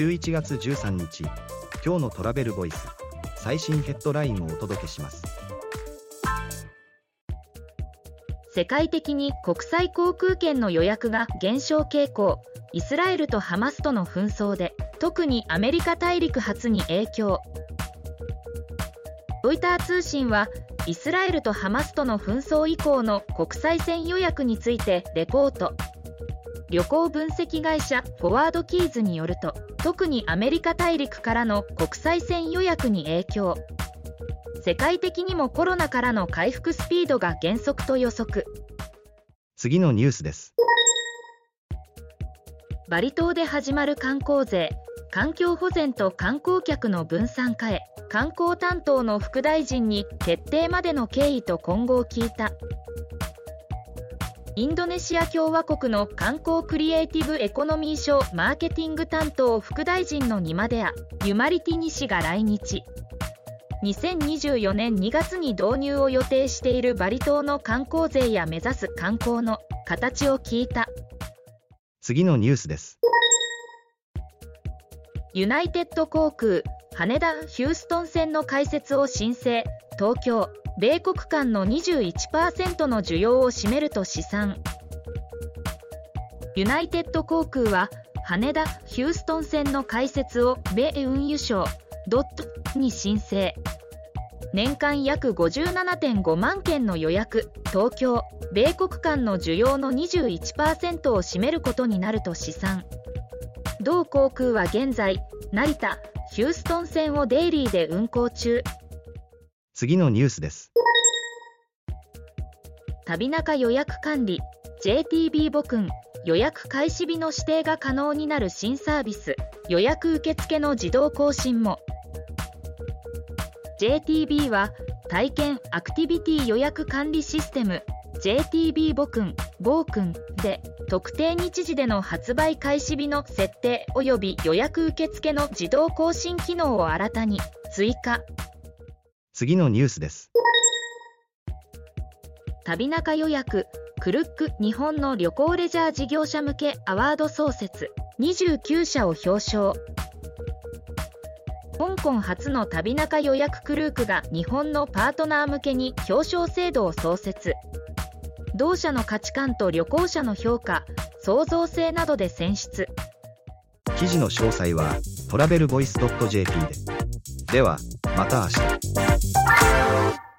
11月13日今日のトラベルボイス最新ヘッドラインをお届けします。世界的に国際航空券の予約が減少傾向イスラエルとハマスとの紛争で特にアメリカ大陸発に影響。ロイター通信はイスラエルとハマスとの紛争以降の国際線予約についてレポート。旅行分析会社フォワードキーズによると特にアメリカ大陸からの国際線予約に影響。世界的にもコロナからの回復スピードが減速と予測。次のニュースです。バリ島で始まる観光税環境保全と観光客の分散化へ観光担当の副大臣に決定までの経緯と今後を聞いたインドネシア共和国の観光クリエイティブエコノミー賞マーケティング担当副大臣のニマデア・ユマリティニ氏が来日。2024年2月に導入を予定しているバリ島の観光税や目指す観光の形を聞いた。次のニュースです。ユナイテッド航空羽田・ヒューストン線の開設を申請。東京米国間の21%の需要を占めると試算。ユナイテッド航空は羽田・ヒューストン線の開設を米運輸省ドットに申請。年間約57.5万件の予約東京米国間の需要の21%を占めることになると試算。同航空は現在成田ヒューストン線をデイリーで運航中。次のニュースです。旅中予約管理 JTB 募訓予約開始日の指定が可能になる新サービス予約受付の自動更新も。JTB は体験アクティビティ予約管理システム JTB 募訓暴君で特定日時での発売開始日の設定及び予約受付の自動更新機能を新たに追加。次のニュースです。旅中予約クルック日本の旅行レジャー事業者向けアワード創設29社を表彰。香港初の旅中予約クルークが日本のパートナー向けに表彰制度を創設。同社の価値観と旅行者の評価創造性などで選出。記事の詳細はトラベルボイス .jp で。ではまた明日